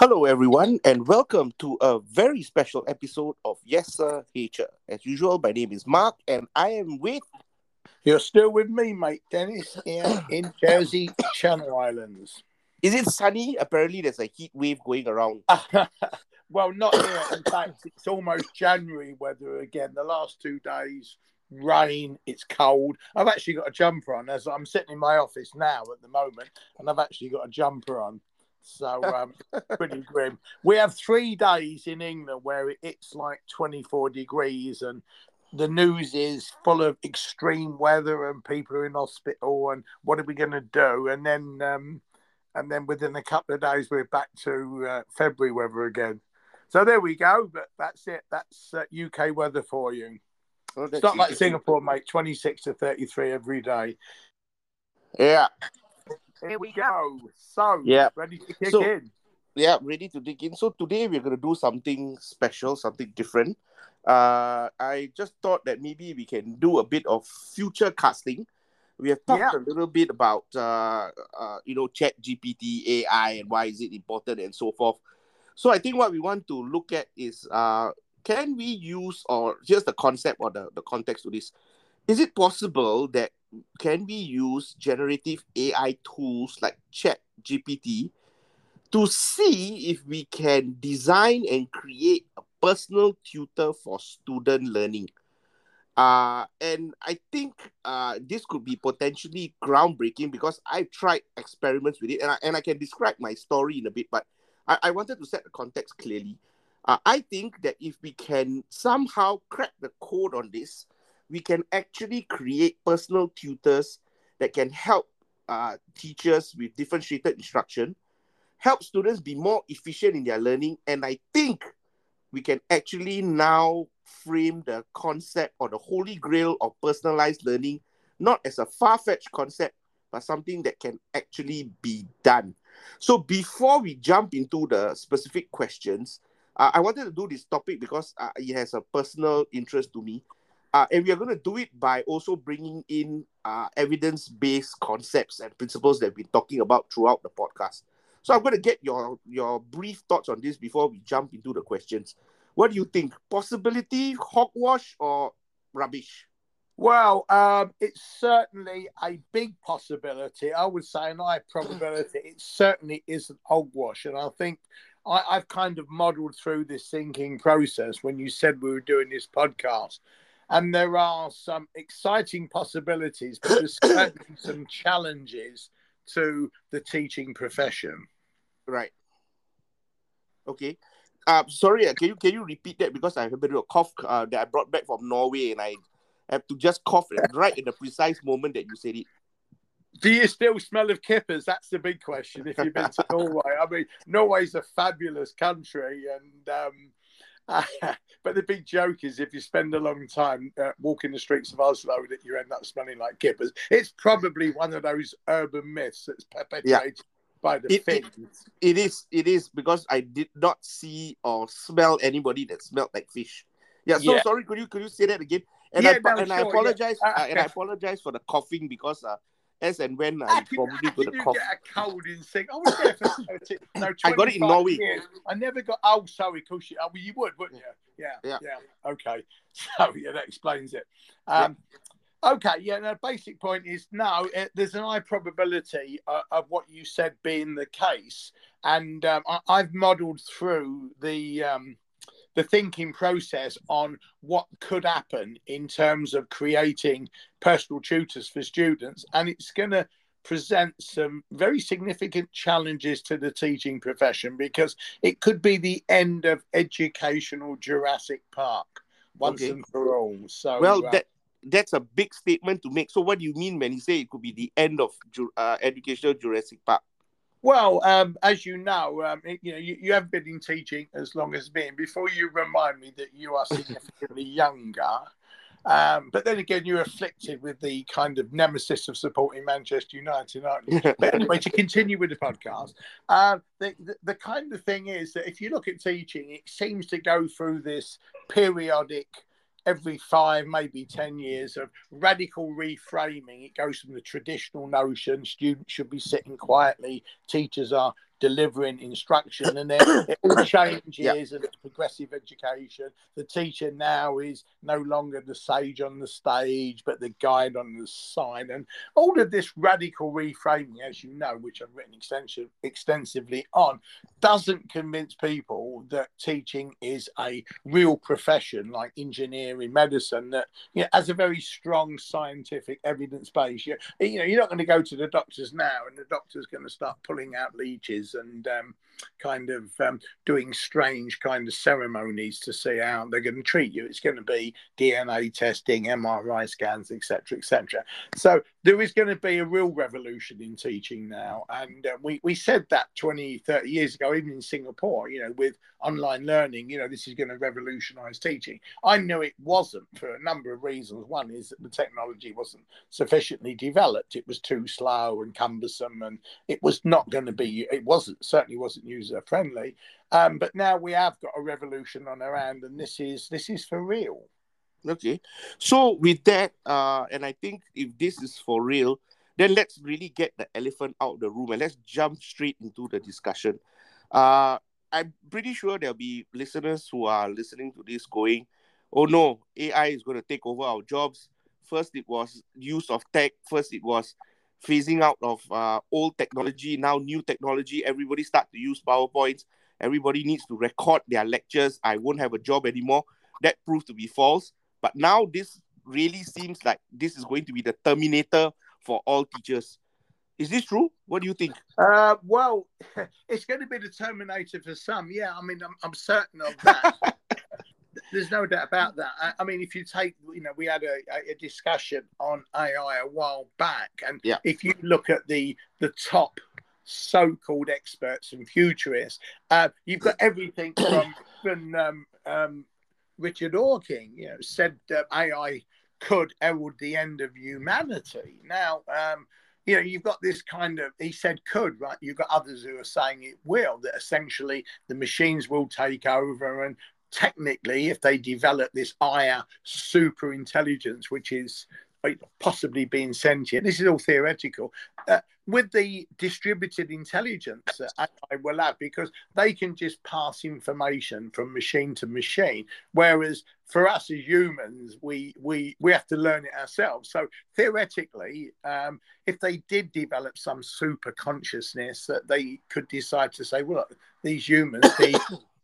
Hello, everyone, and welcome to a very special episode of Yes Sir, Hater. As usual, my name is Mark, and I am with. You're still with me, mate, Dennis, here in Jersey Channel Islands. Is it sunny? Apparently, there's a heat wave going around. well, not here. In fact, it's almost January weather again. The last two days, rain, it's cold. I've actually got a jumper on as I'm sitting in my office now at the moment, and I've actually got a jumper on. So um, pretty grim. We have three days in England where it's like 24 degrees, and the news is full of extreme weather, and people are in hospital, and what are we going to do? And then, um, and then within a couple of days, we're back to uh, February weather again. So there we go. But that's it. That's uh, UK weather for you. Well, it's not like Singapore, mate. 26 to 33 every day. Yeah. Here we go. So, yeah, ready to kick so, in. Yeah, ready to dig in. So today we're gonna do something special, something different. Uh, I just thought that maybe we can do a bit of future casting. We have talked yeah. a little bit about uh, uh, you know, Chat GPT, AI, and why is it important and so forth. So I think what we want to look at is uh, can we use or here's the concept or the, the context to this. Is it possible that can we use generative AI tools like Chat GPT to see if we can design and create a personal tutor for student learning? Uh, and I think uh, this could be potentially groundbreaking because I've tried experiments with it and I, and I can describe my story in a bit, but I, I wanted to set the context clearly. Uh, I think that if we can somehow crack the code on this, we can actually create personal tutors that can help uh, teachers with differentiated instruction, help students be more efficient in their learning. And I think we can actually now frame the concept or the holy grail of personalized learning not as a far fetched concept, but something that can actually be done. So before we jump into the specific questions, uh, I wanted to do this topic because uh, it has a personal interest to me. Uh, and we are going to do it by also bringing in uh, evidence based concepts and principles that we've been talking about throughout the podcast. So I'm going to get your, your brief thoughts on this before we jump into the questions. What do you think? Possibility, hogwash, or rubbish? Well, um, it's certainly a big possibility. I would say an high probability. It certainly isn't hogwash. And I think I, have kind of modeled through this thinking process when you said we were doing this podcast and there are some exciting possibilities, but there's certainly some challenges to the teaching profession. Right. Okay. Uh, sorry, uh, can you can you repeat that because I have a bit of a cough uh, that I brought back from Norway and I have to just cough right in the precise moment that you said it. Do you still smell of kippers? That's the big question. If you've been to Norway, I mean, Norway's a fabulous country, and um, but the big joke is if you spend a long time uh, walking the streets of Oslo, that you end up smelling like kippers. It's probably one of those urban myths that's perpetuated yeah. by the it, it, it is. It is because I did not see or smell anybody that smelled like fish. Yeah. So yeah. sorry. Could you could you say that again? And yeah, I no, and sure, I apologize. Uh, and I apologize for the coughing because uh, as and when I, I probably going to cough. Get a cold in sing. I was there for no, I got it in Norway. Years. I never got. Oh, sorry, course you. Oh, well, you would, wouldn't you? Yeah, yeah, yeah. Okay, so yeah, that explains it. Um, yeah. Okay, yeah. The basic point is no. It, there's an high probability uh, of what you said being the case, and um, I, have modelled through the. Um, the thinking process on what could happen in terms of creating personal tutors for students. And it's going to present some very significant challenges to the teaching profession because it could be the end of educational Jurassic Park once okay. and for all. So, well, uh, that that's a big statement to make. So, what do you mean when you say it could be the end of uh, educational Jurassic Park? Well, um, as you know, um, you know you, you haven't been in teaching as long as me. Before you remind me that you are significantly younger, um, but then again, you're afflicted with the kind of nemesis of supporting Manchester United, aren't you? but anyway, to continue with the podcast, uh, the, the, the kind of thing is that if you look at teaching, it seems to go through this periodic every five, maybe 10 years of radical reframing. It goes from the traditional notion students should be sitting quietly, teachers are delivering instruction, and then it all changes Yeah. and it's progressive education. The teacher now is no longer the sage on the stage, but the guide on the side, and all of this radical reframing, as you know, which I've written extensive, extensively on, doesn't convince people that teaching is a real profession like engineering, medicine, that you know, has a very strong scientific evidence base. You, you know, you're not going to go to the doctors now, and the doctor's going to start pulling out leeches and um, kind of um, doing strange kind of ceremonies to see how they're going to treat you. It's going to be DNA testing, MRI scans, etc., etc. So there is going to be a real revolution in teaching now, and uh, we we said that 20, 30 years ago, even in Singapore. You know, with online learning, you know, this is going to revolutionise teaching. I knew it wasn't for a number of reasons. One is that the technology wasn't sufficiently developed; it was too slow and cumbersome, and it was not going to be. It wasn't certainly wasn't user friendly. Um, but now we have got a revolution on our hand, and this is this is for real. Okay. So with that, uh, and I think if this is for real, then let's really get the elephant out of the room and let's jump straight into the discussion. Uh, I'm pretty sure there'll be listeners who are listening to this going, oh no, AI is going to take over our jobs. First, it was use of tech. First, it was phasing out of uh, old technology. Now, new technology. Everybody start to use PowerPoints. Everybody needs to record their lectures. I won't have a job anymore. That proved to be false. But now this really seems like this is going to be the terminator for all teachers. Is this true? What do you think? Uh, well, it's going to be the terminator for some. Yeah, I mean, I'm, I'm certain of that. There's no doubt about that. I, I, mean, if you take, you know, we had a, a discussion on AI a while back, and yeah. if you look at the the top so-called experts and futurists, uh, you've got everything from, from um, um, Richard Hawking, you know, said that AI could herald the end of humanity. Now, um, you know, you've got this kind of, he said could, right? You've got others who are saying it will, that essentially the machines will take over. And technically, if they develop this higher super intelligence, which is possibly being sentient, this is all theoretical. Uh, with the distributed intelligence that AI will have, because they can just pass information from machine to machine, whereas for us as humans, we we we have to learn it ourselves. So theoretically, um, if they did develop some super consciousness, that they could decide to say, well, look, these humans need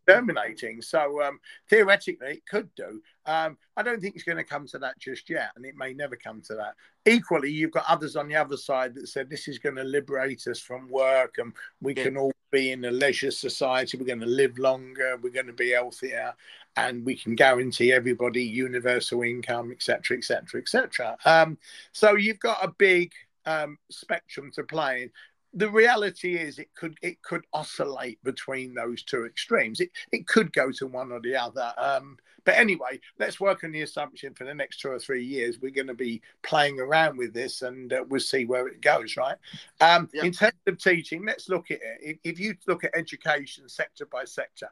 terminating. So um, theoretically, it could do. Um, I don't think it's going to come to that just yet, and it may never come to that. Equally, you've got others on the other side that said this is going to liberate us from work, and we yeah. can all be in a leisure society. We're going to live longer. We're going to be healthier, and we can guarantee everybody universal income, etc., etc., etc. So you've got a big um, spectrum to play in the reality is it could it could oscillate between those two extremes. It it could go to one or the other. Um, but anyway, let's work on the assumption for the next two or three years we're going to be playing around with this, and uh, we'll see where it goes. Right. Um, In terms of teaching, let's look at it. If, if you look at education sector by sector,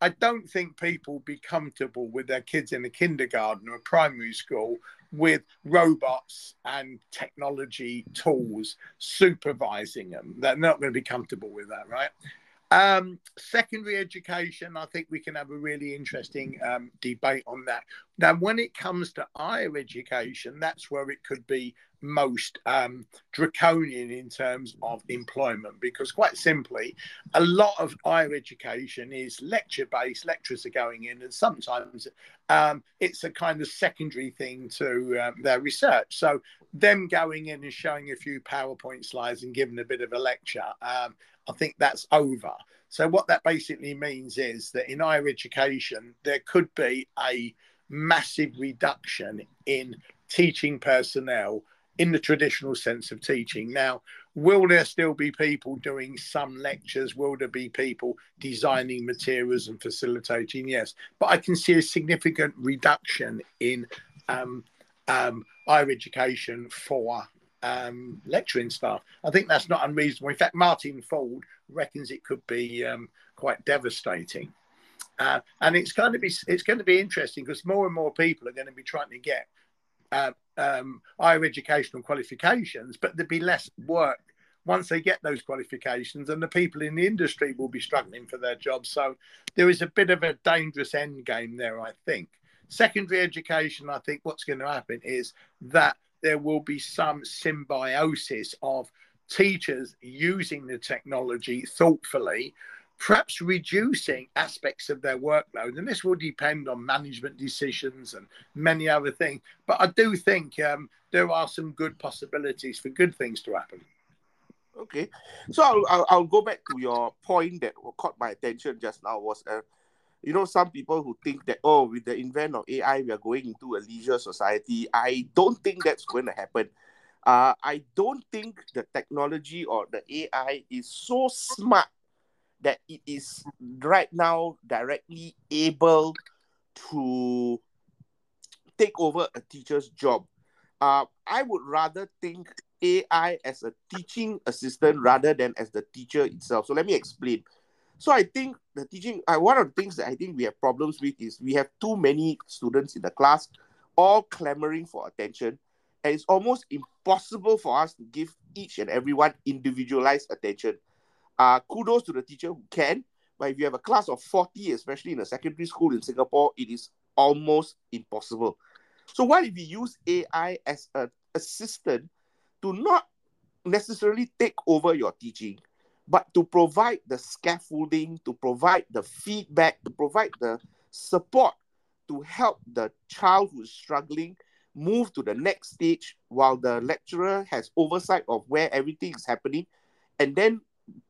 I don't think people be comfortable with their kids in a kindergarten or a primary school with robots and technology tools supervising them. They're not going to be comfortable with that, right? Um, secondary education, I think we can have a really interesting um, debate on that. Now, when it comes to higher education, that's where it could be most um, draconian in terms of employment because, quite simply, a lot of higher education is lecture based, lecturers are going in, and sometimes um, it's a kind of secondary thing to um, their research. So, them going in and showing a few PowerPoint slides and giving a bit of a lecture, um, I think that's over. So, what that basically means is that in higher education, there could be a massive reduction in teaching personnel in the traditional sense of teaching. Now, will there still be people doing some lectures? Will there be people designing materials and facilitating? Yes, but I can see a significant reduction in um, um, higher education for um, lecturing staff. I think that's not unreasonable. In fact, Martin Ford reckons it could be um, quite devastating. Uh, and it's going to be it's going to be interesting because more and more people are going to be trying to get uh, um, higher educational qualifications, but there'd be less work once they get those qualifications, and the people in the industry will be struggling for their jobs. So there is a bit of a dangerous end game there, I think. Secondary education, I think what's going to happen is that there will be some symbiosis of teachers using the technology thoughtfully perhaps reducing aspects of their workload. And this will depend on management decisions and many other things. But I do think um, there are some good possibilities for good things to happen. Okay, so I'll, I'll, I'll go back to your point that caught my attention just now was, uh, you know, some people who think that oh, with the invent of AI, we are going into a leisure society. I don't think that's going to happen. Uh, I don't think the technology or the AI is so smart that it is right now directly able to take over a teacher's job. Uh, I would rather think AI as a teaching assistant rather than as the teacher itself. So let me explain. So I think the teaching, uh, one of the things that I think we have problems with is we have too many students in the class, all clamoring for attention, and it's almost impossible for us to give each and everyone individualized attention. Uh, kudos to the teacher who can, but if you have a class of 40, especially in a secondary school in Singapore, it is almost impossible. So what if we use AI as an assistant to not necessarily take over your teaching, but to provide the scaffolding, to provide the feedback, to provide the support to help the child who is struggling move to the next stage while the lecturer has oversight of where everything is happening and then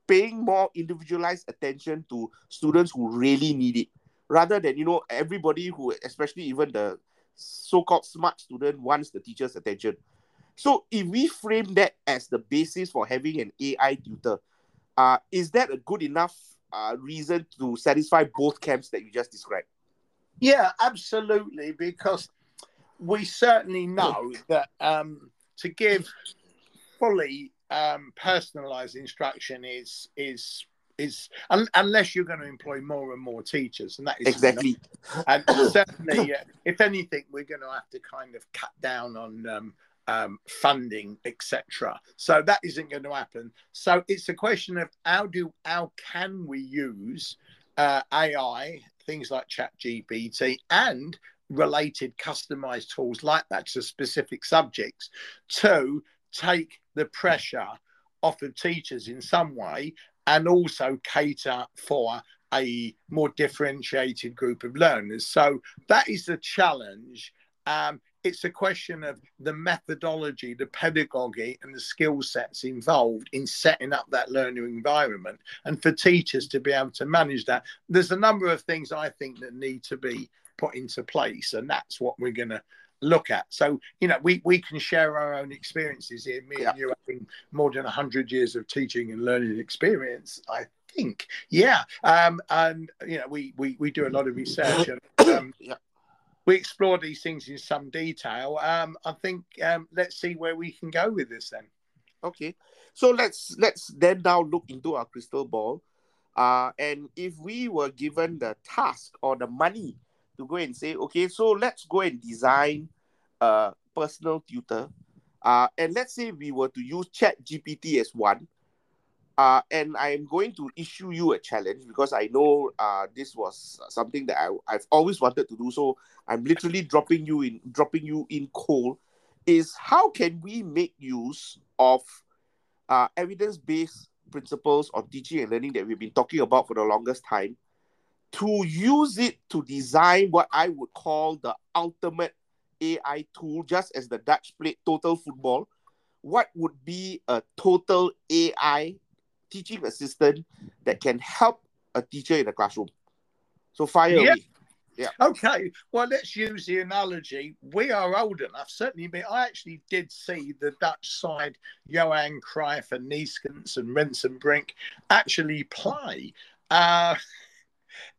paying more individualized attention to students who really need it rather than you know everybody who especially even the so-called smart student wants the teacher's attention. So if we frame that as the basis for having an ai tutor uh, is that a good enough uh, reason to satisfy both camps that you just described? Yeah absolutely because we certainly know that um, to give fully um, personalized instruction is is is un- unless you're going to employ more and more teachers, and that is exactly. And certainly, uh, if anything, we're going to have to kind of cut down on um, um, funding, etc. So that isn't going to happen. So it's a question of how do how can we use uh, AI, things like ChatGPT, and related customized tools like that to specific subjects to take the pressure off of teachers in some way and also cater for a more differentiated group of learners. So that is the challenge. Um, it's a question of the methodology, the pedagogy, and the skill sets involved in setting up that learning environment. And for teachers to be able to manage that, there's a number of things I think that need to be put into place, and that's what we're going to look at. So, you know, we, we can share our own experiences here. Me yeah. and you having more than 100 years of teaching and learning experience, I think. Yeah. Um, and, you know, we, we, we do a lot of research and um, yeah. we explore these things in some detail. Um, I think um, let's see where we can go with this then. Okay. So let's let's then now look into our crystal ball. Uh, and if we were given the task or the money to go and say, okay, so let's go and design a personal tutor. Uh, and let's say we were to use Chat GPT as one. Uh, and I am going to issue you a challenge because I know uh, this was something that I, I've always wanted to do. So I'm literally dropping you in, dropping you in cold. Is how can we make use of uh, evidence-based principles of teaching and learning that we've been talking about for the longest time to use it to design what I would call the ultimate AI tool, just as the Dutch played total football, what would be a total AI teaching assistant that can help a teacher in the classroom? So fire yeah. away. Yeah. Okay. Well, let's use the analogy. We are old enough, certainly. But I actually did see the Dutch side, Johan Cruyff and Neeskens and Rensenbrink, actually play. Uh,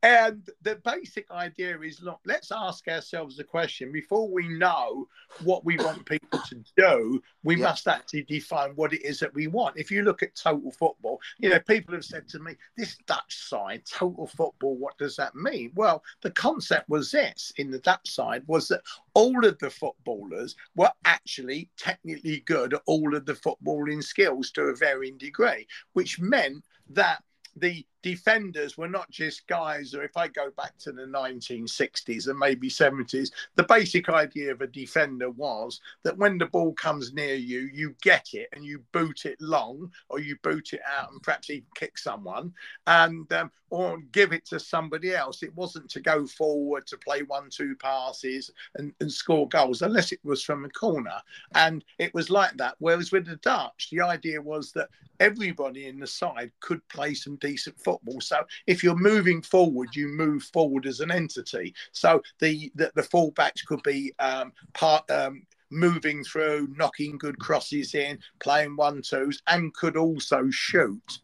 And the basic idea is look, let's ask ourselves the question before we know what we want people to do, we yeah. must actually define what it is that we want. If you look at total football, you know, people have said to me, this Dutch side, total football, what does that mean? Well, the concept was this in the Dutch side was that all of the footballers were actually technically good at all of the footballing skills to a varying degree, which meant that the defenders were not just guys, or if I go back to the 1960s and maybe 70s, the basic idea of a defender was that when the ball comes near you, you get it and you boot it long, or you boot it out and perhaps even kick someone, and um, or give it to somebody else. It wasn't to go forward to play one, two passes and, and score goals, unless it was from a corner. And it was like that. Whereas with the Dutch, the idea was that everybody in the side could play some decent football football. So if you're moving forward, you move forward as an entity. So the the, the fullbacks could be um, part. Um, moving through, knocking good crosses in, playing one twos, and could also shoot.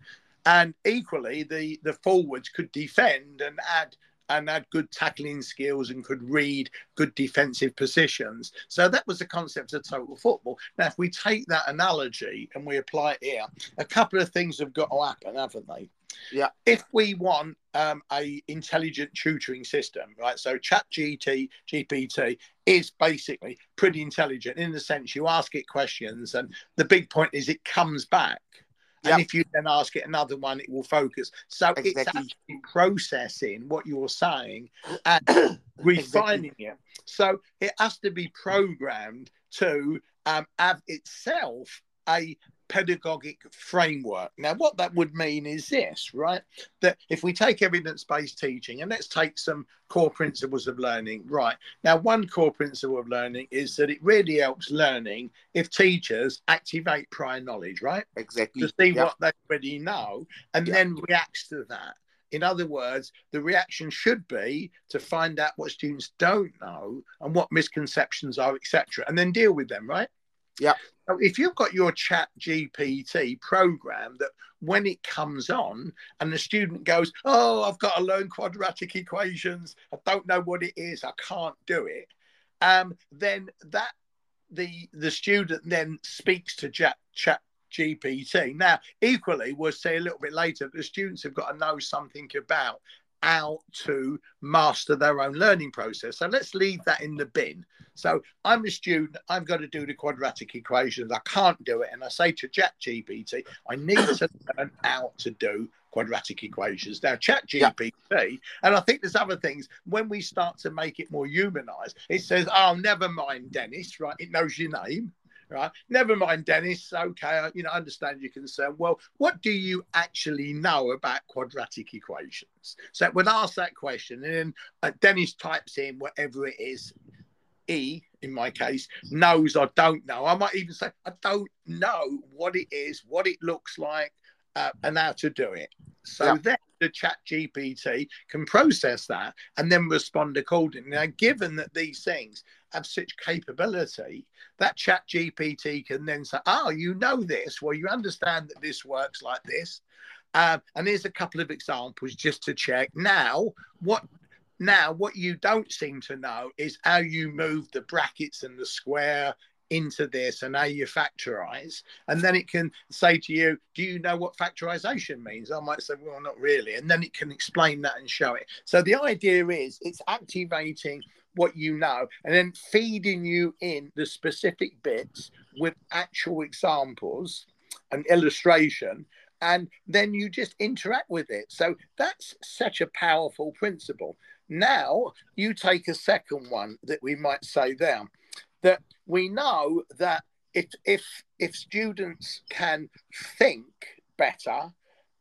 And equally, the the forwards could defend and add and had good tackling skills and could read good defensive positions. So that was the concept of total football. Now, if we take that analogy and we apply it here, a couple of things have got to happen, haven't they? Yeah. If we want um, a intelligent tutoring system, right? So Chat GT, GPT is basically pretty intelligent in the sense you ask it questions, and the big point is it comes back. Yep. And if you then ask it another one, it will focus. So exactly. it's actually processing what you're saying and refining exactly. it. So it has to be programmed to um, have itself a pedagogic framework. Now, what that would mean is this, right? That if we take evidence based teaching and let's take some core principles of learning, right? Now, one core principle of learning is that it really helps learning if teachers activate prior knowledge, right? Exactly. To see what they already know and then reacts to that. In other words, the reaction should be to find out what students don't know and what misconceptions are, etc., and then deal with them, right? Yeah. If you've got your chat GPT program that when it comes on and the student goes, Oh, I've got to learn quadratic equations, I don't know what it is, I can't do it, um, then that the the student then speaks to chat chat GPT. Now, equally, we'll say a little bit later, the students have got to know something about how to master their own learning process. So let's leave that in the bin. So I'm a student, I've got to do the quadratic equations. I can't do it. And I say to Chat GPT, I need to learn how to do quadratic equations. Now, Chat GPT, yeah. and I think there's other things, when we start to make it more humanized, it says, Oh, never mind, Dennis, right? It knows your name right? Never mind, Dennis. Okay, you know, I understand your concern. Well, what do you actually know about quadratic equations? So when ask that question, and then uh, Dennis types in whatever it is, E in my case, knows I don't know. I might even say I don't know what it is, what it looks like, uh, and how to do it. So yeah. then the chat GPT can process that and then respond accordingly. Now, given that these things have such capability, that chat GPT can then say, Oh, you know this. Well, you understand that this works like this. Um, and here's a couple of examples just to check. Now, what now what you don't seem to know is how you move the brackets and the square into this and how you factorize and then it can say to you do you know what factorization means i might say well not really and then it can explain that and show it so the idea is it's activating what you know and then feeding you in the specific bits with actual examples and illustration and then you just interact with it so that's such a powerful principle now you take a second one that we might say there that we know that if if if students can think better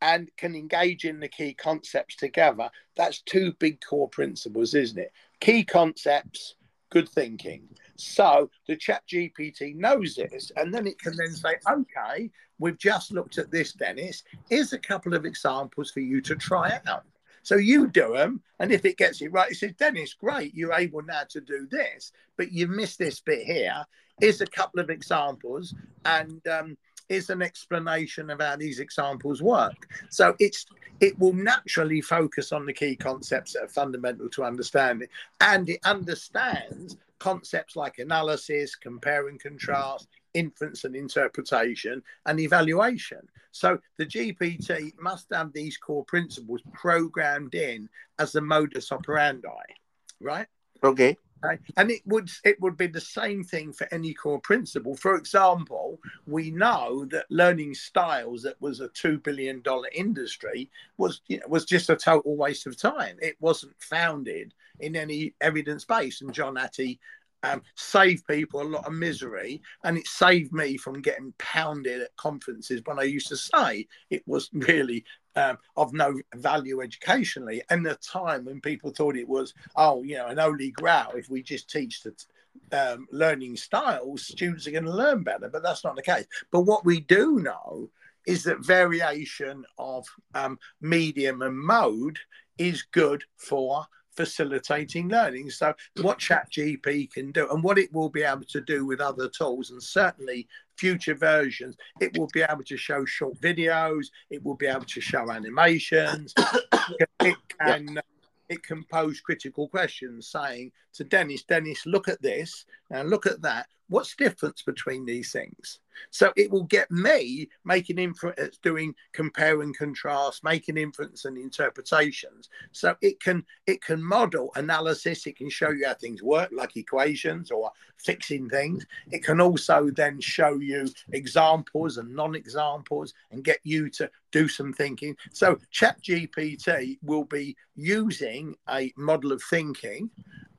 and can engage in the key concepts together, that's two big core principles, isn't it? Key concepts, good thinking. So the chat GPT knows this, and then it can then say, okay, we've just looked at this, Dennis. Here's a couple of examples for you to try out. So you do them, and if it gets it right, it says, Dennis, great, you're able now to do this, but you've missed this bit here. Here's a couple of examples, and um, is an explanation of how these examples work. So it's it will naturally focus on the key concepts that are fundamental to understanding, and it understands concepts like analysis, compare and contrast, inference and interpretation, and evaluation. So the GPT must have these core principles programmed in as the modus operandi, right? Okay. Okay. And it would it would be the same thing for any core principle. For example, we know that learning styles that was a two billion dollar industry was you know, was just a total waste of time. It wasn't founded in any evidence base. And John Hattie um, saved people a lot of misery, and it saved me from getting pounded at conferences when I used to say it was really um, of no value educationally. And the time when people thought it was, oh, you know, an holy grail, if we just teach the um, learning styles, students are going to learn better. But that's not the case. But what we do know is that variation of um, medium and mode is good for facilitating learning. So, what ChatGPT can do and what it will be able to do with other tools, and certainly future versions, it will be able to show short videos, it will be able to show animations, it can. Uh, it can pose critical questions saying to Dennis, Dennis, look at this and look at that. What's the difference between these things? So it will get me making inference, doing compare and contrast, making inference and interpretations. So it can it can model analysis. It can show you how things work, like equations or fixing things. It can also then show you examples and non-examples and get you to do some thinking. So ChatGPT will be using a model of thinking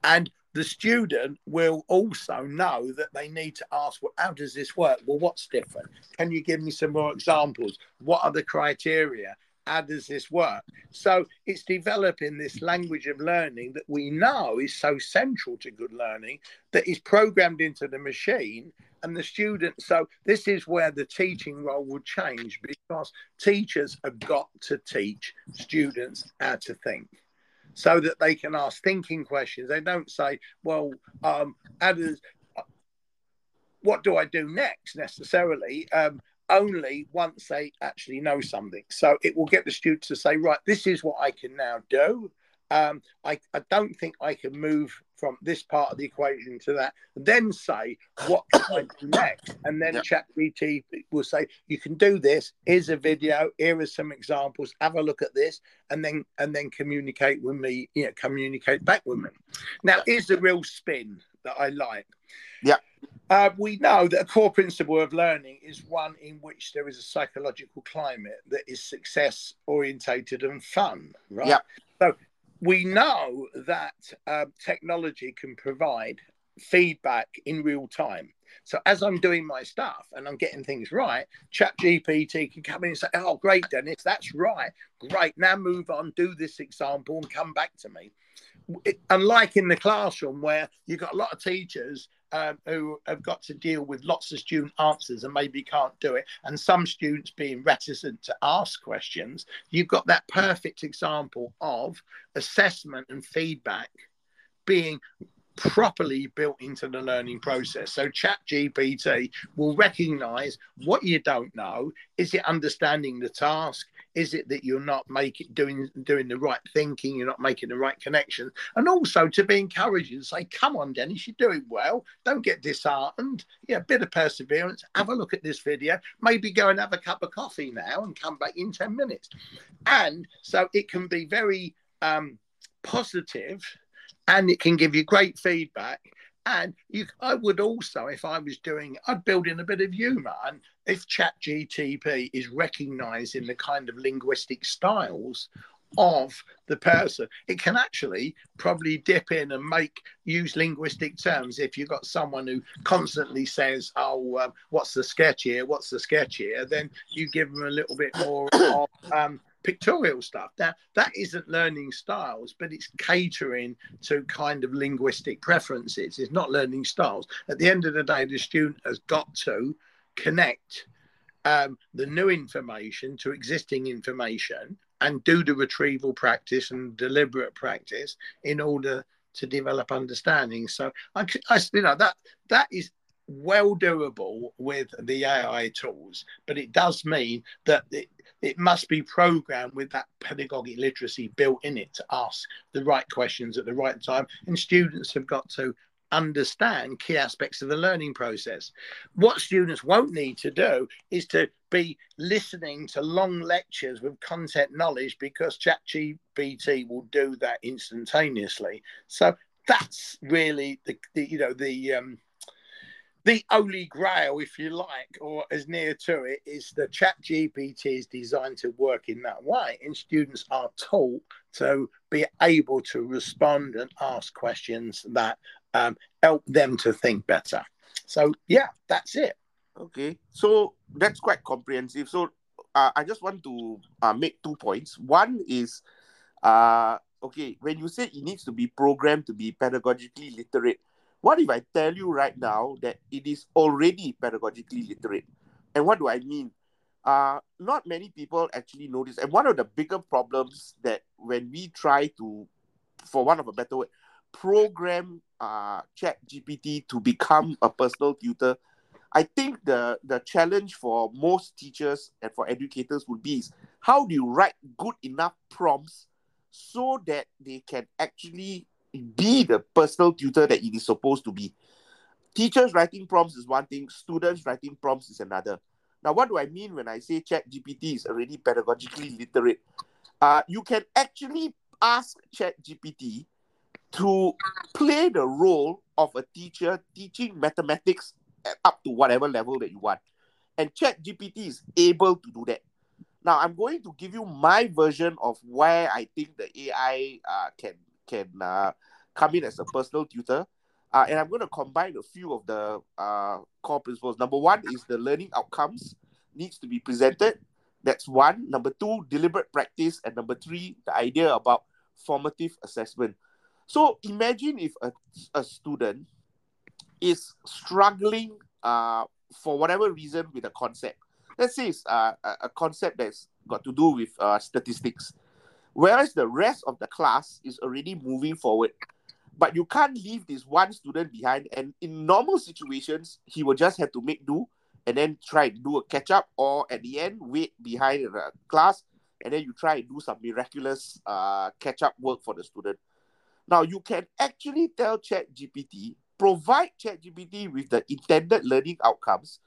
and the student will also know that they need to ask, well, how does this work? Well, what's different? Can you give me some more examples? What are the criteria? How does this work? So it's developing this language of learning that we know is so central to good learning that is programmed into the machine and the student. So this is where the teaching role would change because teachers have got to teach students how to think so that they can ask thinking questions. They don't say, well, um, does, what do I do next necessarily? Um, only once they actually know something. So it will get the students to say, right, this is what I can now do. Um, I, I don't think I can move from this part of the equation to that, then say what can I do next, and then yep. ChatGPT will say you can do this. Here's a video. Here are some examples. Have a look at this, and then and then communicate with me. You know, communicate back with me. Now, here's the real spin that I like. Yeah. Uh, we know that a core principle of learning is one in which there is a psychological climate that is success orientated and fun, right? Yeah. So we know that uh, technology can provide feedback in real time. So as I'm doing my stuff and I'm getting things right, Chat GPT can come in and say, "Oh, great, Dennis, that's right. Great. Now move on, do this example, and come back to me." Unlike in the classroom where you've got a lot of teachers um, who have got to deal with lots of student answers and maybe can't do it, and some students being reticent to ask questions, you've got that perfect example of assessment and feedback being properly built into the learning process. So chat GPT will recognize what you don't know. Is it understanding the task? Is it that you're not making doing doing the right thinking, you're not making the right connection? And also to be encouraging, say, come on, Dennis, you're doing well. Don't get disheartened. Yeah, a bit of perseverance. Have a look at this video. Maybe go and have a cup of coffee now and come back in 10 minutes. And so it can be very um, positive and it can give you great feedback. And you, I would also, if I was doing, I'd build in a bit of humour. And if ChatGTP is recognising the kind of linguistic styles of the person, it can actually probably dip in and make use linguistic terms. If you've got someone who constantly says, "Oh, um, what's the sketch here? What's the sketch here?" then you give them a little bit more of um, pictorial stuff. Now, that isn't learning styles, but it's catering to kind of linguistic preferences. It's not learning styles. At the end of the day, the student has got to connect um, the new information to existing information and do the retrieval practice and deliberate practice in order to develop understanding. So I, I you know that that is well doable with the AI tools, but it does mean that it, it must be programmed with that pedagogic literacy built in it to ask the right questions at the right time. And students have got to understand key aspects of the learning process. What students won't need to do is to be listening to long lectures with content knowledge because ChatGPT will do that instantaneously. So that's really the, the you know the um, the holy grail, if you like, or as near to it, is the chat GPT is designed to work in that way. And students are taught to be able to respond and ask questions that um, help them to think better. So, yeah, that's it. Okay. So that's quite comprehensive. So uh, I just want to uh, make two points. One is, uh, okay, when you say it needs to be programmed to be pedagogically literate, what if I tell you right now that it is already pedagogically literate? And what do I mean? Uh, not many people actually know this. And one of the bigger problems that when we try to, for one of a better word, program uh, Chat GPT to become a personal tutor, I think the, the challenge for most teachers and for educators would be is how do you write good enough prompts so that they can actually be the personal tutor that it is supposed to be. Teachers writing prompts is one thing, students writing prompts is another. Now, what do I mean when I say Chat GPT is already pedagogically literate? Uh, you can actually ask Chat GPT to play the role of a teacher teaching mathematics up to whatever level that you want. And Chat GPT is able to do that. Now, I'm going to give you my version of why I think the AI uh, can can uh, come in as a personal tutor. Uh, and I'm going to combine a few of the uh, core principles. Number one is the learning outcomes needs to be presented. That's one. Number two, deliberate practice. And number three, the idea about formative assessment. So imagine if a, a student is struggling uh, for whatever reason with a concept. Let's say it's uh, a concept that's got to do with uh, statistics whereas the rest of the class is already moving forward. But you can't leave this one student behind. And in normal situations, he will just have to make do and then try and do a catch up, or at the end, wait behind the class and then you try and do some miraculous uh, catch up work for the student. Now, you can actually tell ChatGPT, provide ChatGPT with the intended learning outcomes,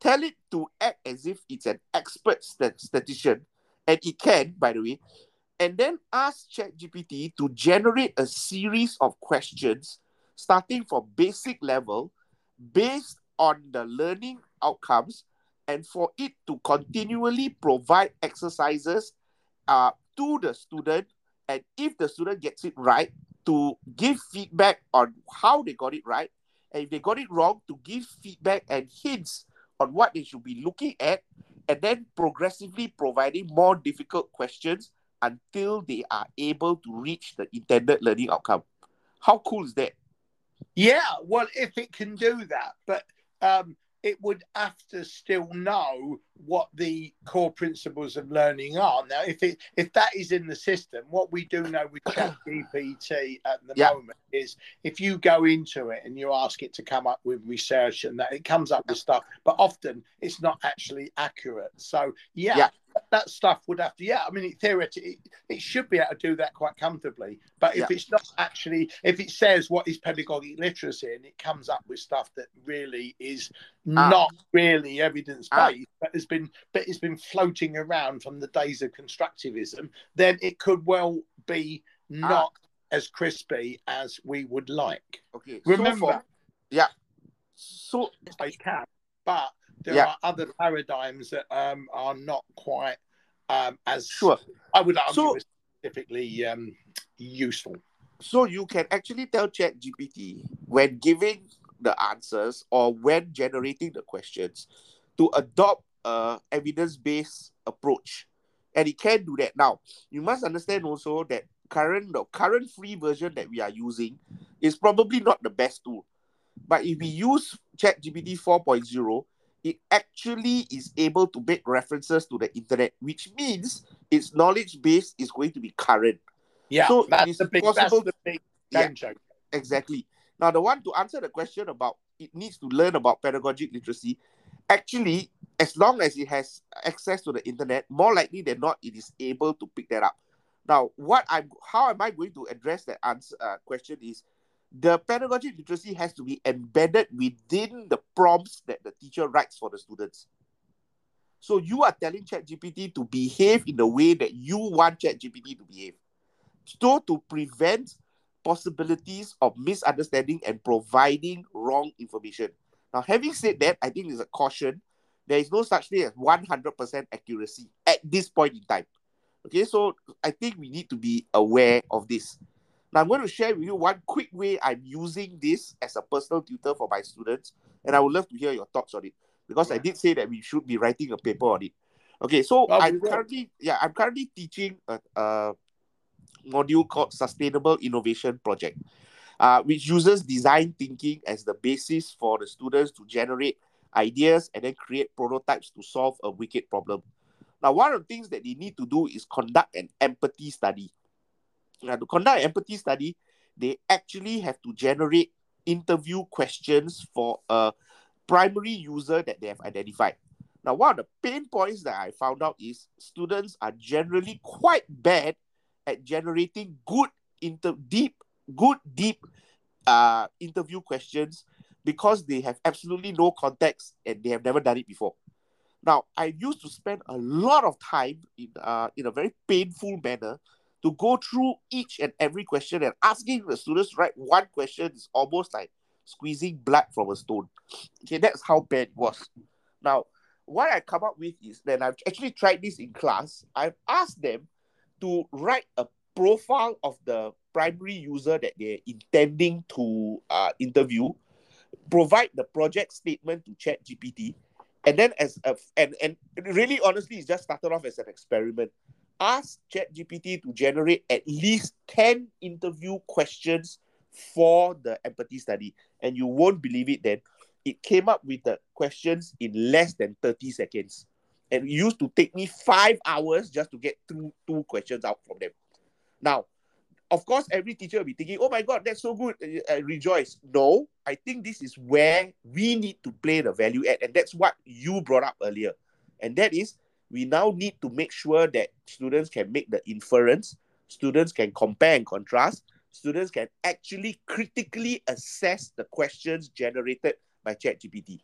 tell it to act as if it's an expert stat- statistician, and it can, by the way, and then ask ChatGPT to generate a series of questions starting from basic level based on the learning outcomes and for it to continually provide exercises uh, to the student and if the student gets it right to give feedback on how they got it right and if they got it wrong to give feedback and hints on what they should be looking at and then progressively providing more difficult questions until they are able to reach the intended learning outcome. How cool is that? Yeah, well, if it can do that, but um, it would have to still know what the core principles of learning are. Now, if it if that is in the system, what we do know with ChatGPT at the yeah. moment is if you go into it and you ask it to come up with research and that it comes up with stuff, but often it's not actually accurate. So yeah, yeah that stuff would have to, yeah. I mean, theoretically, it, it, should be able to do that quite comfortably. But if yeah. it's not actually, if it says what is pedagogic literacy and it comes up with stuff that really is ah. not really evidence based, ah. but has been, but it's been floating around from the days of constructivism, then it could well be ah. not as crispy as we would like. Okay, remember, so for, yeah. So they can, but there yeah. are other paradigms that um, are not quite um, as sure. I would argue so, specifically um, useful. So you can actually tell Chat GPT when giving the answers or when generating the questions to adopt a evidence-based approach, and it can do that. Now you must understand also that current the current free version that we are using is probably not the best tool. But if we use ChatGPT 4.0, it actually is able to make references to the internet, which means its knowledge base is going to be current. Yeah, so that's the big, possible, that's the big yeah, exactly. Now, the one to answer the question about it needs to learn about pedagogic literacy, actually, as long as it has access to the internet, more likely than not, it is able to pick that up. Now, what I'm, how am I going to address that answer uh, question is, the pedagogic literacy has to be embedded within the prompts that the teacher writes for the students. So you are telling ChatGPT to behave in the way that you want ChatGPT to behave. So to prevent possibilities of misunderstanding and providing wrong information. Now, having said that, I think there's a caution. There is no such thing as 100% accuracy at this point in time. Okay, so I think we need to be aware of this. Now, I'm going to share with you one quick way I'm using this as a personal tutor for my students, and I would love to hear your thoughts on it because yeah. I did say that we should be writing a paper on it. Okay, so oh, I'm currently yeah I'm currently teaching a, a module called Sustainable Innovation Project, uh, which uses design thinking as the basis for the students to generate ideas and then create prototypes to solve a wicked problem. Now, one of the things that they need to do is conduct an empathy study. Now, to conduct empathy study, they actually have to generate interview questions for a primary user that they have identified. Now, one of the pain points that I found out is students are generally quite bad at generating good inter deep, good deep uh, interview questions because they have absolutely no context and they have never done it before. Now, I used to spend a lot of time in uh, in a very painful manner to go through each and every question and asking the students write one question is almost like squeezing blood from a stone. Okay, that's how bad it was. Now, what I come up with is that I've actually tried this in class. I've asked them to write a profile of the primary user that they're intending to uh, interview, provide the project statement to Chat GPT, and then as a and and really honestly, it just started off as an experiment. Ask Chat GPT to generate at least 10 interview questions for the empathy study. And you won't believe it then. It came up with the questions in less than 30 seconds. And it used to take me five hours just to get two, two questions out from them. Now, of course, every teacher will be thinking, oh my God, that's so good, uh, uh, rejoice. No, I think this is where we need to play the value add. And that's what you brought up earlier. And that is, we now need to make sure that students can make the inference, students can compare and contrast, students can actually critically assess the questions generated by ChatGPT.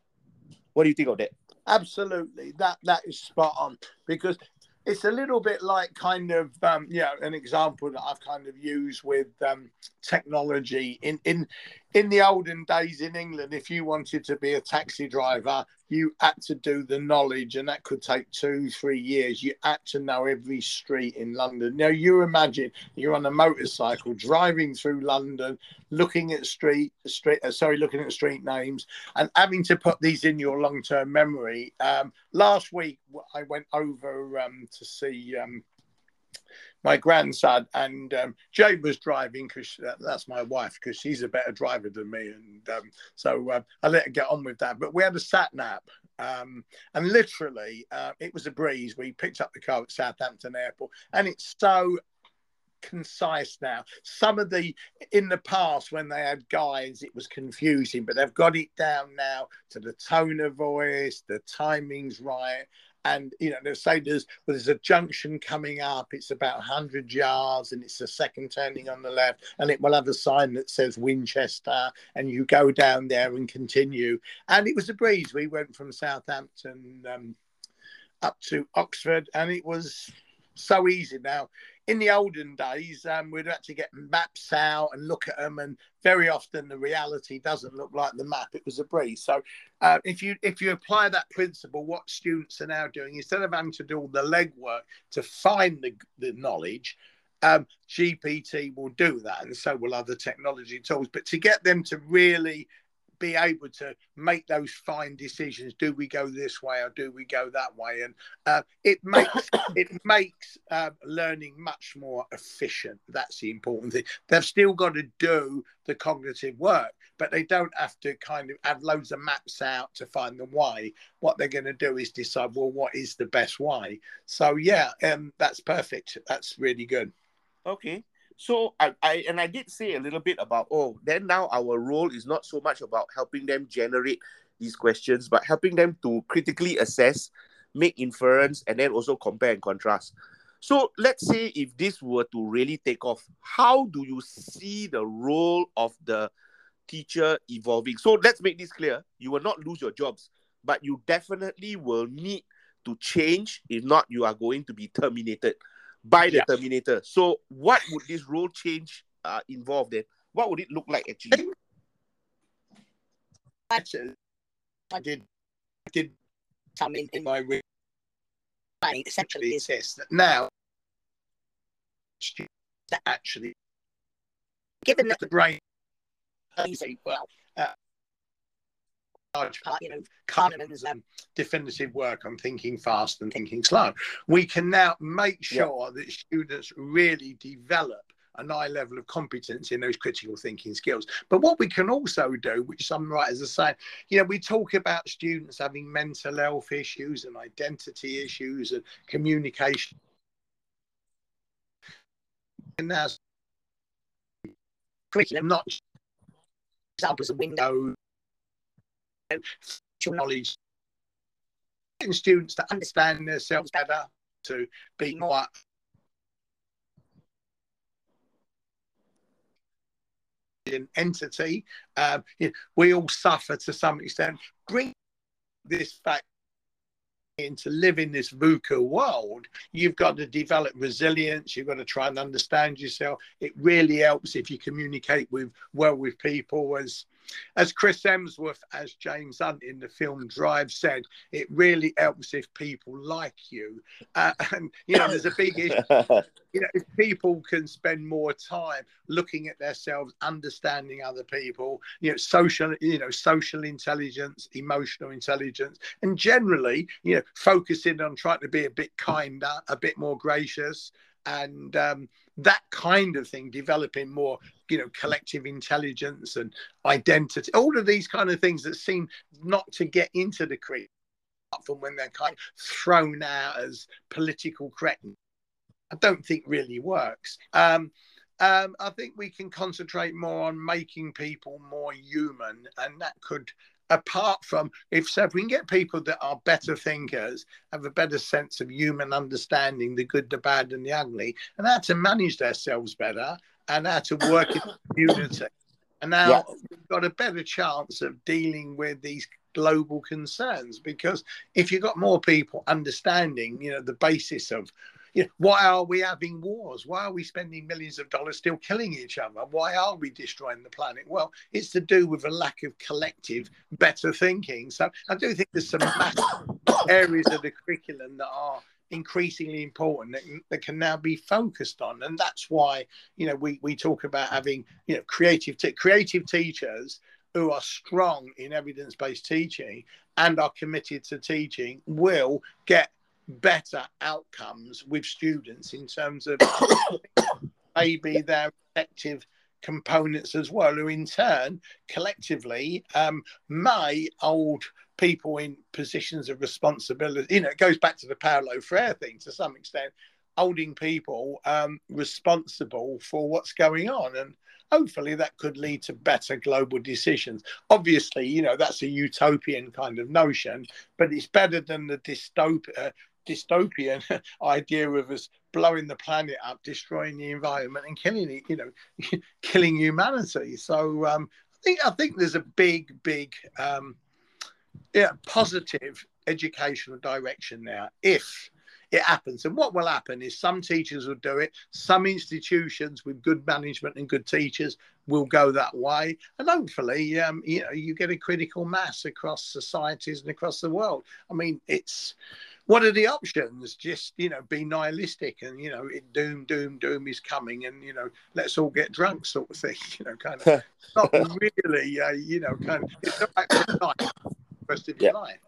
What do you think of that? Absolutely, that that is spot on because it's a little bit like kind of um, yeah an example that I've kind of used with um, technology in in in the olden days in England. If you wanted to be a taxi driver, you had to do the knowledge, and that could take two three years. You had to know every street in London. Now you imagine you're on a motorcycle driving through London, looking at street street uh, sorry looking at street names and having to put these in your long term memory. Um, last week I went over um, to see um, my grandson, and um, Jade was driving because that's my wife because she's a better driver than me, and um, so uh, I let her get on with that. But we had a sat nav um, and literally uh, it was a breeze. We picked up the car at Southampton Airport, and it's so concise now. Some of the in the past when they had guides, it was confusing, but they've got it down now to the tone of voice, the timing's right, and you know they say there's well, there's a junction coming up. It's about 100 yards and it's a second turning on the left. And it will have a sign that says winchester. And you go down there and continue. And it was a breeze. We went from southampton um, up to oxford and it was so easy. Now in the olden days, um, we'd actually get maps out and look at them, and very often the reality doesn't look like the map. It was a breeze. So, uh, if you if you apply that principle, what students are now doing instead of having to do all the legwork to find the, the knowledge, um, GPT will do that, and so will other technology tools. But to get them to really be able to make those fine decisions. Do we go this way or do we go that way? And uh, it makes it makes uh, learning much more efficient. That's the important thing. They've still got to do the cognitive work, but they don't have to kind of have loads of maps out to find the way. What they're going to do is decide, well, what is the best way? So yeah, um, that's perfect. That's really good. Okay. So I, I and I did say a little bit about oh then now our role is not so much about helping them generate these questions, but helping them to critically assess, make inference, and then also compare and contrast. So let's say if this were to really take off, how do you see the role of the teacher evolving? So let's make this clear. You will not lose your jobs, but you definitely will need to change. If not, you are going to be terminated by the yeah. terminator. So what would this role change uh, involve then? What would it look like actually? Actually, I did I did come in, in my room essentially is this that now that actually given that the brain well large part, you know, Kahneman's um, definitive work on thinking fast and thinking slow, we can now make sure that students really develop an high level of competence in those critical thinking skills. But what we can also do, which some writers are saying, you know, we talk about students having mental health issues and identity issues and communication. And that's curriculum, not examples of window knowledge, getting students to understand themselves better, to be more an entity. Um, you know, we all suffer to some extent. Bring this fact into living this VUCA world, you've got to develop resilience. You've got to try and understand yourself. It really helps if you communicate with well with people. As as Chris Hemsworth, as James Hunt in the film Drive said, it really helps if people like you. Uh, and you know, there's a big issue. You know, if people can spend more time looking at themselves, understanding other people, you know, social, you know, social intelligence, emotional intelligence, and generally, you know, focusing on trying to be a bit kinder, a bit more gracious, and um, that kind of thing developing more you know collective intelligence and identity all of these kind of things that seem not to get into the creed from when they're kind of thrown out as political correctness i don't think really works. Um, um, I think we can concentrate more on making people more human, and that could apart from if so if we can get people that are better thinkers have a better sense of human understanding the good the bad and the ugly and how to manage themselves better and how to work in community and now yeah. we've got a better chance of dealing with these global concerns because if you've got more people understanding you know the basis of you know, why are we having wars? Why are we spending millions of dollars still killing each other? Why are we destroying the planet? Well, it's to do with a lack of collective better thinking. So I do think there's some areas of the curriculum that are increasingly important that, that, can now be focused on and that's why you know we, we talk about having you know creative t- creative teachers who are strong in evidence-based teaching and are committed to teaching will get better outcomes with students in terms of maybe their effective components as well, who in turn collectively um, may hold people in positions of responsibility. You know, it goes back to the Paulo Freire thing to some extent, holding people um, responsible for what's going on. And hopefully that could lead to better global decisions. Obviously, you know, that's a utopian kind of notion, but it's better than the dystopia, dystopian idea of us blowing the planet up, destroying the environment, and killing it, you know, killing humanity. So um, I think I think there's a big, big, um, yeah, positive educational direction now. If it happens. And what will happen is some teachers will do it, some institutions with good management and good teachers will go that way. And hopefully, um, you know, you get a critical mass across societies and across the world. I mean, it's what are the options? Just you know, be nihilistic and you know, it, doom, doom, doom is coming, and you know, let's all get drunk, sort of thing. You know, kind of not really, uh, you know, kind of it's not like rest of your life.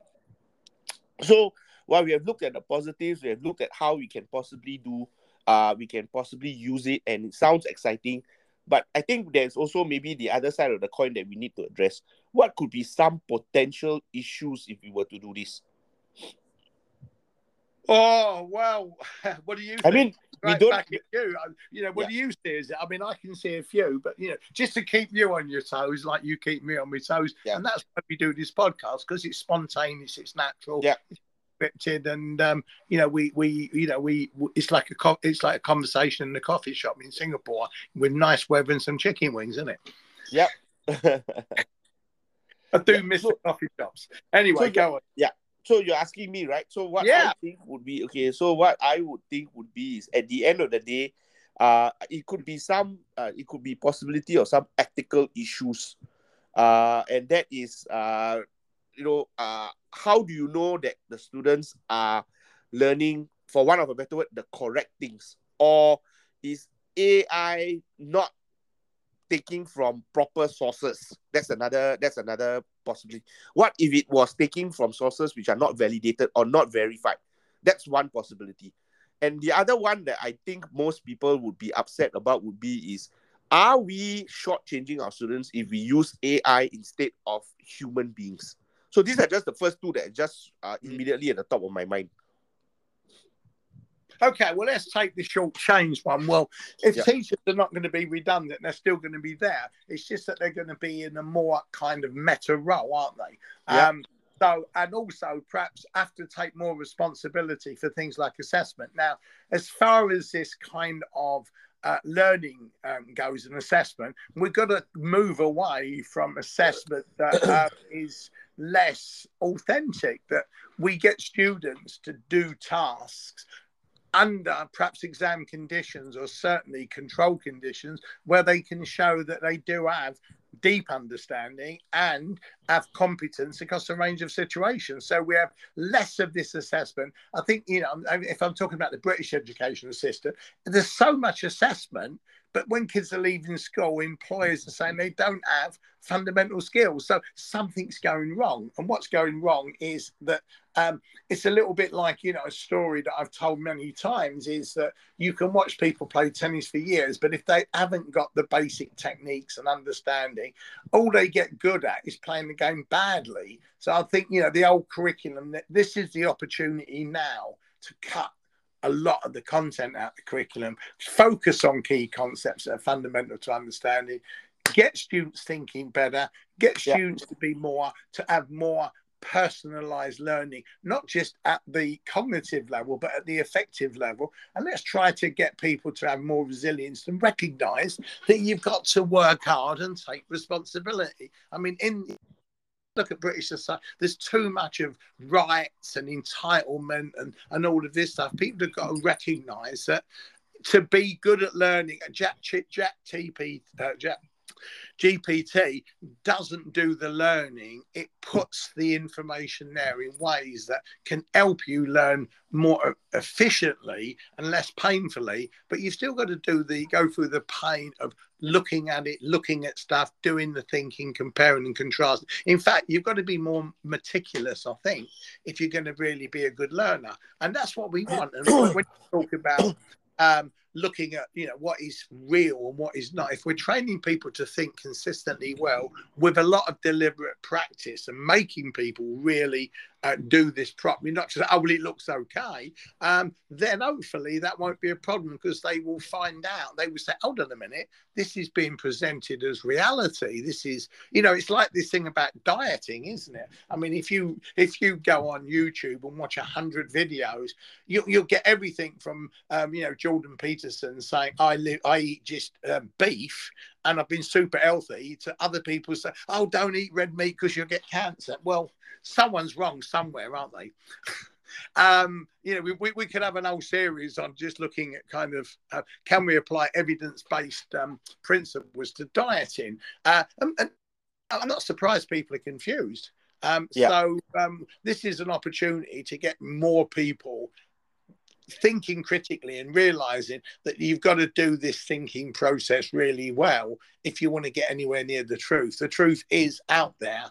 So while we have looked at the positives, we have looked at how we can possibly do, uh, we can possibly use it, and it sounds exciting. But I think there's also maybe the other side of the coin that we need to address. What could be some potential issues if we were to do this? Oh well, what do you? I mean, we don't. Back at you. You know, what do you see? Is it? I mean, I can see a few, but you know, just to keep you on your toes, like you keep me on my toes, Yeah. and that's why we do this podcast because it's spontaneous, it's natural, Yeah. it's scripted, and um, you know, we we you know we it's like a co- it's like a conversation in the coffee shop in Singapore with nice weather and some chicken wings, isn't it? Yep. I do Yeah, miss so- the coffee shops. Anyway, so go on. so you're asking me, right? So what Yeah. I think would be okay. So what I would think would be is at the end of the day, uh, it could be some, uh, it could be possibility of some ethical issues, uh, and that is, uh, you know, uh, how do you know that the students are learning, for one of a better word, the correct things, or is AI not taking from proper sources? That's another. That's another possibility. What if it was taking from sources which are not validated or not verified? That's one possibility. And the other one that I think most people would be upset about would be is are we shortchanging our students if we use AI instead of human beings? So these are just the first two that are just uh, immediately at the top of my mind. Okay, well, let's take the short change one. Well, if Yeah. teachers are not going to be redundant, they're still going to be there. It's just that they're going to be in a more kind of meta role, aren't they? Yeah. Um, so, and also perhaps have to take more responsibility for things like assessment. Now, as far as this kind of uh, learning um, goes and assessment, we've got to move away from assessment that uh, is less authentic, that we get students to do tasks under perhaps exam conditions or certainly control conditions where they can show that they do have deep understanding and have competence across a range of situations. So we have less of this assessment. I think, you know, if I'm talking about the British education system, there's so much assessment. But when kids are leaving school, employers are saying they don't have fundamental skills. So something's going wrong. And what's going wrong is that um, it's a little bit like you know a story that I've told many times is that you can watch people play tennis for years, but if they haven't got the basic techniques and understanding, all they get good at is playing the game badly. So I think you know the old curriculum. This is the opportunity now to cut a lot of the content out of the curriculum, focus on key concepts that are fundamental to understanding, get students thinking better, get Yeah. students to be more to have more personalized learning, not just at the cognitive level, but at the effective level. And let's try to get people to have more resilience and recognize that you've got to work hard and take responsibility. I mean, in look at British society, there's too much of rights and entitlement and, and all of this stuff. People have got to recognize that to be good at learning, a Jack, Jack TP, uh, Jack GPT doesn't do the learning, it puts the information there in ways that can help you learn more efficiently and less painfully. But you've still got to do the go through the pain of looking at it, looking at stuff, doing the thinking, comparing and contrasting. In fact, you've got to be more meticulous, I think, if you're going to really be a good learner. And that's what we want. And when we talk about um, looking at you know what is real and what is not. If we're training people to think consistently well with a lot of deliberate practice and making people really uh, do this properly not just oh well it looks okay um, then hopefully that won't be a problem because they will find out. They will say hold on a minute. This is being presented as reality. This is you know it's like this thing about dieting isn't it? I mean if you if you go on youtube and watch a hundred videos you, you'll get everything from um, you know jordan peterson saying i live i eat just um, beef and i've been super healthy to other people say oh don't eat red meat because you'll get cancer well someone's wrong somewhere aren't they um, you know, we, we, we, could have an whole series on just looking at kind of uh, can we apply evidence based um, principles to dieting? Uh, and, and, I'm not surprised people are confused. Um, Yeah. So um, this is an opportunity to get more people thinking critically and realizing that you've got to do this thinking process really well if you want to get anywhere near the truth. The truth is out there,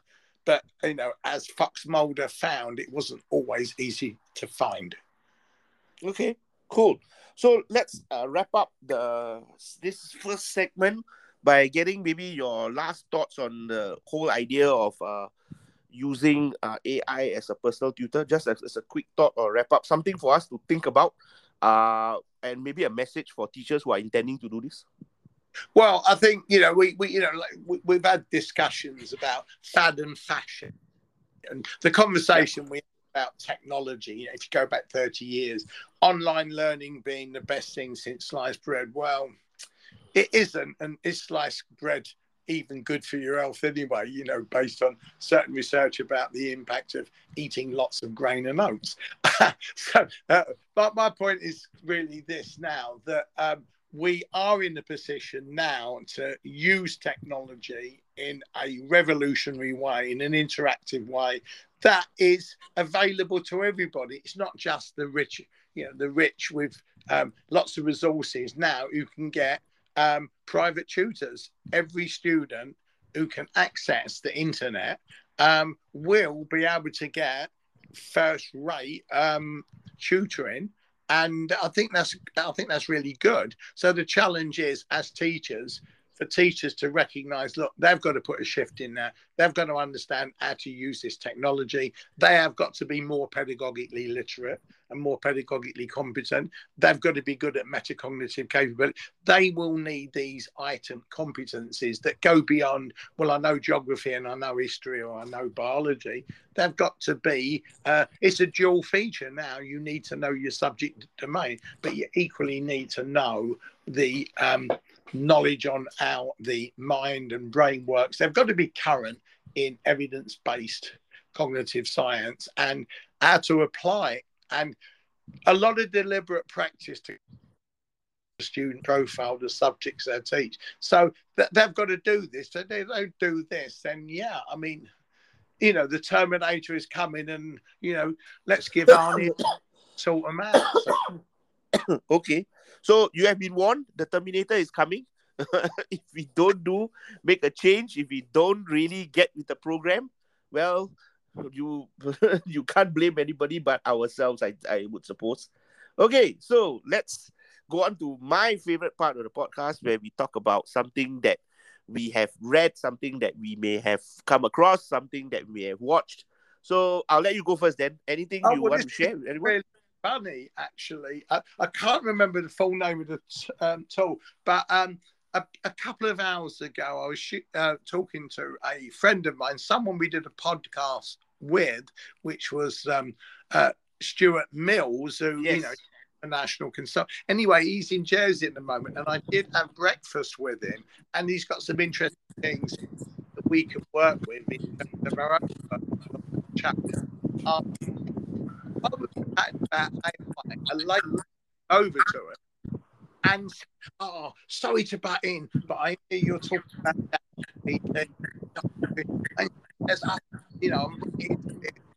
but you know, as Fox Mulder found, it wasn't always easy to find. Okay, cool. So let's uh, wrap up the this first segment by getting maybe your last thoughts on the whole idea of uh, using uh, AI as a personal tutor? Just as, as a quick thought or wrap up, something for us to think about, uh, and maybe a message for teachers who are intending to do this. Well, I think you know we, we you know like we, have had discussions about fad and fashion, and the conversation yeah. we about technology. You know, if you go back thirty years, online learning being the best thing since sliced bread. Well, it isn't, and is sliced bread even good for your health anyway? You know, based on certain research about the impact of eating lots of grain and oats. so, uh, but my point is really this now that. Um, we are in a position now to use technology in a revolutionary way, in an interactive way that is available to everybody. It's not just the rich, you know, the rich with um, lots of resources now who can get um, private tutors. Every student who can access the internet um, will be able to get first rate um, tutoring and I think that's I think that's really good. So the challenge is, as teachers, for teachers to recognize look they've got to put a shift in there. They've got to understand how to use this technology. They have got to be more pedagogically literate and more pedagogically competent. They've got to be good at metacognitive capability. They will need these item competencies that go beyond well i know geography and i know history or i know biology. They've got to be uh, it's a dual feature now. You need to know your subject domain but you equally need to know the um, knowledge on how the mind and brain works. They've got to be current in evidence based cognitive science and how to apply it. And a lot of deliberate practice to the student profile the subjects they teach. So th- they've got to do this. So they don't do this, then yeah, I mean, you know, the Terminator is coming, and you know, let's give Arnie sort them out. So. okay, so you have been warned. The Terminator is coming. if we don't do make a change, if we don't really get with the program, well, you you can't blame anybody but ourselves, I, I would suppose. Okay, so let's go on to my favorite part of the podcast where we talk about something that we have read, something that we may have come across, something that we have watched. So I'll let you go first then. Anything oh, you want to share anyone? Funny, actually. I, I can't remember the full name of the um, tool, but um, a, a, couple of hours ago, I was uh, talking to a friend of mine, someone we did a podcast with, which was um, uh, Stuart Mills, who yes. you know a national consultant. Anyway, he's in Jersey at the moment, and I did have breakfast with him, and he's got some interesting things that we can work with in terms of our own chapter. Um, I that, I, I like over to it and oh, sorry to butt in, but I hear you're talking about that. And says, you know,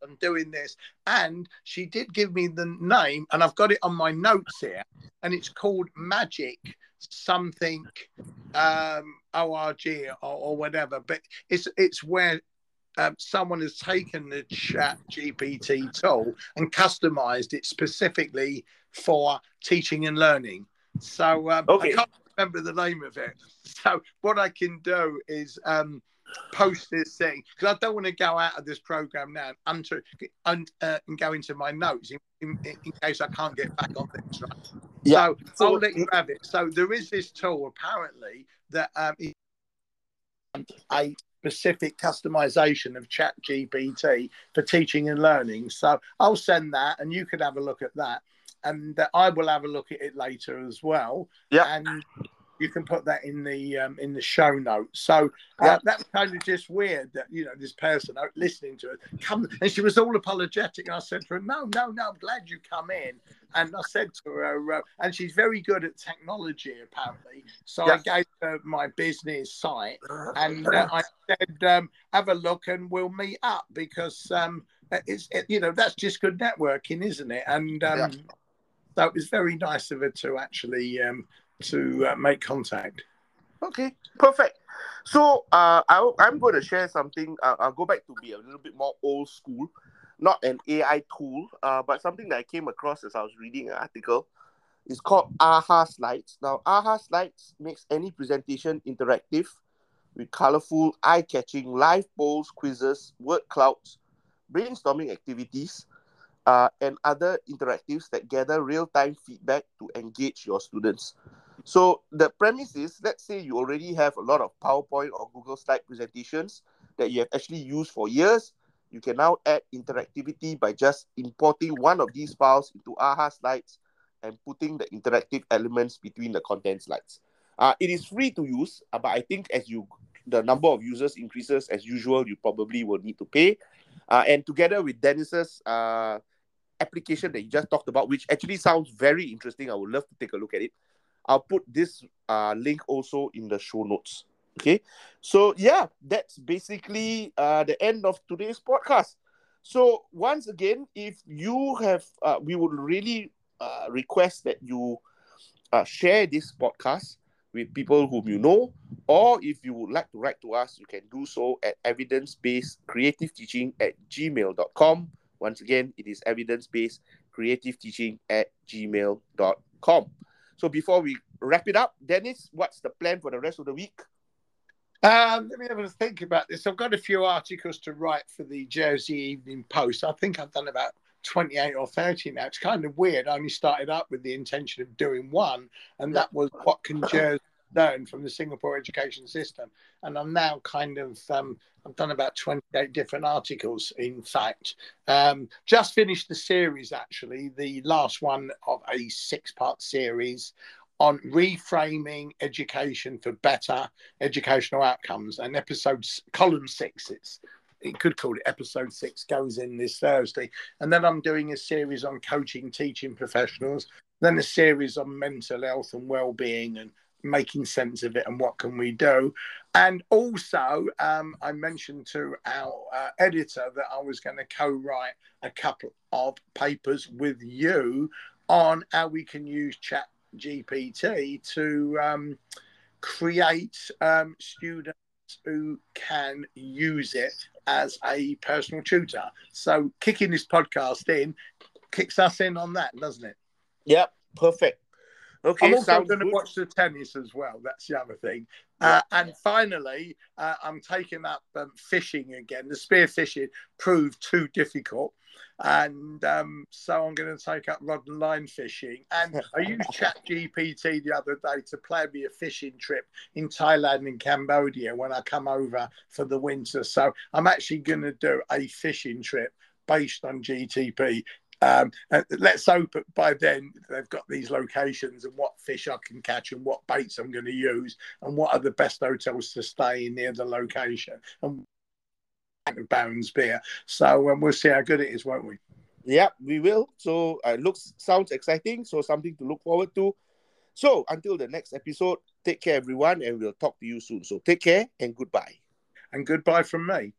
I'm doing this. And she did give me the name, and I've got it on my notes here, and it's called Magic something um, org or, or whatever. But it's it's where um, someone has taken the chat gpt tool and customized it specifically for teaching and learning so um, okay. I can't remember the name of it. So what I can do is um, post this thing because I don't want to go out of this program now and, and, uh, and go into my notes in, in, in, case I can't get back on this. Right? Yeah. So, so I'll let you have it. So there is this tool apparently that um, specific customization of chat gpt for teaching and learning. So i'll send that and you can have a look at that. And uh, I will have a look at it later as well. Yeah, and you can put that in the um, in the show notes. So uh, yeah. that was kind of just weird that you know this person listening to it come and she was all apologetic. And I said to her, "No, no, no, I'm glad you come in." And I said to her, uh, and she's very good at technology apparently. So yeah. I gave her my business site, and uh, I said, um, "Have a look, and we'll meet up because." Um, it's it, you know that's just good networking, isn't it? And um, yeah that was very nice of her to actually um, to uh, make contact. Okay, perfect. So uh, I, I'm going to share something. Uh, I'll go back to be a little bit more old school, not an AI tool, uh, but something that I came across as I was reading an article. It's called AhaSlides. Now, AhaSlides makes any presentation interactive with colorful, eye catching live polls, quizzes, word clouds, brainstorming activities, uh, and other interactives that gather real time feedback to engage your students. So, the premise is let's say you already have a lot of PowerPoint or Google Slide presentations that you have actually used for years. You can now add interactivity by just importing one of these files into AhaSlides and putting the interactive elements between the content slides. Uh, it is free to use, uh, but I think as you the number of users increases as usual, you probably will need to pay. Uh, and together with Dennis's uh, application that you just talked about, which actually sounds very interesting, I would love to take a look at it. I'll put this uh, link also in the show notes. Okay, so yeah, that's basically uh, the end of today's podcast. So once again, if you have, uh, we would really uh, request that you uh, share this podcast with people whom you know, or if you would like to write to us, you can do so at evidence-based creative teaching at gmail.com. Once again, it is evidence-based creative teaching at gmail.com. So before we wrap it up, Dennis, what's the plan for the rest of the week? Um, let me have a think about this. I've got a few articles to write for the Jersey Evening Post. I think I've done about 28 or 30 now. It's kind of weird. I only started up with the intention of doing one, and that was what can Jersey learn from the Singapore education system. And I'm now kind of, um, I've done about 28 different articles, in fact. Um, just finished the series, actually, the last one of a six part series on reframing education for better educational outcomes. And episode column six, it's it could call it episode six goes in this Thursday. And then I'm doing a series on coaching, teaching professionals, then a series on mental health and well-being and making sense of it and what can we do. And also, um, I mentioned to our uh, editor that I was going to co-write a couple of papers with you on how we can use chat GPT to um, create um, students who can use it as a personal tutor. So kicking this podcast in kicks us in on that, doesn't it? Yep, perfect. Okay, I'm also going to watch the tennis as well. That's the other thing. Uh, and finally, uh, I'm taking up um, fishing again. The spear fishing proved too difficult. And um, so I'm going to take up rod and line fishing. And I used Chat GPT the other day to plan me a fishing trip in Thailand and Cambodia when I come over for the winter. So I'm actually going to do a fishing trip based on GTP um, let's hope by then they've got these locations and what fish I can catch and what baits I'm going to use and what are the best hotels to stay in near the location and Barons beer. So um, we'll see how good it is, won't we? Yeah, we will. So uh, looks sounds exciting. So something to look forward to. So until the next episode, take care everyone, and we'll talk to you soon. So take care and goodbye. And goodbye from me.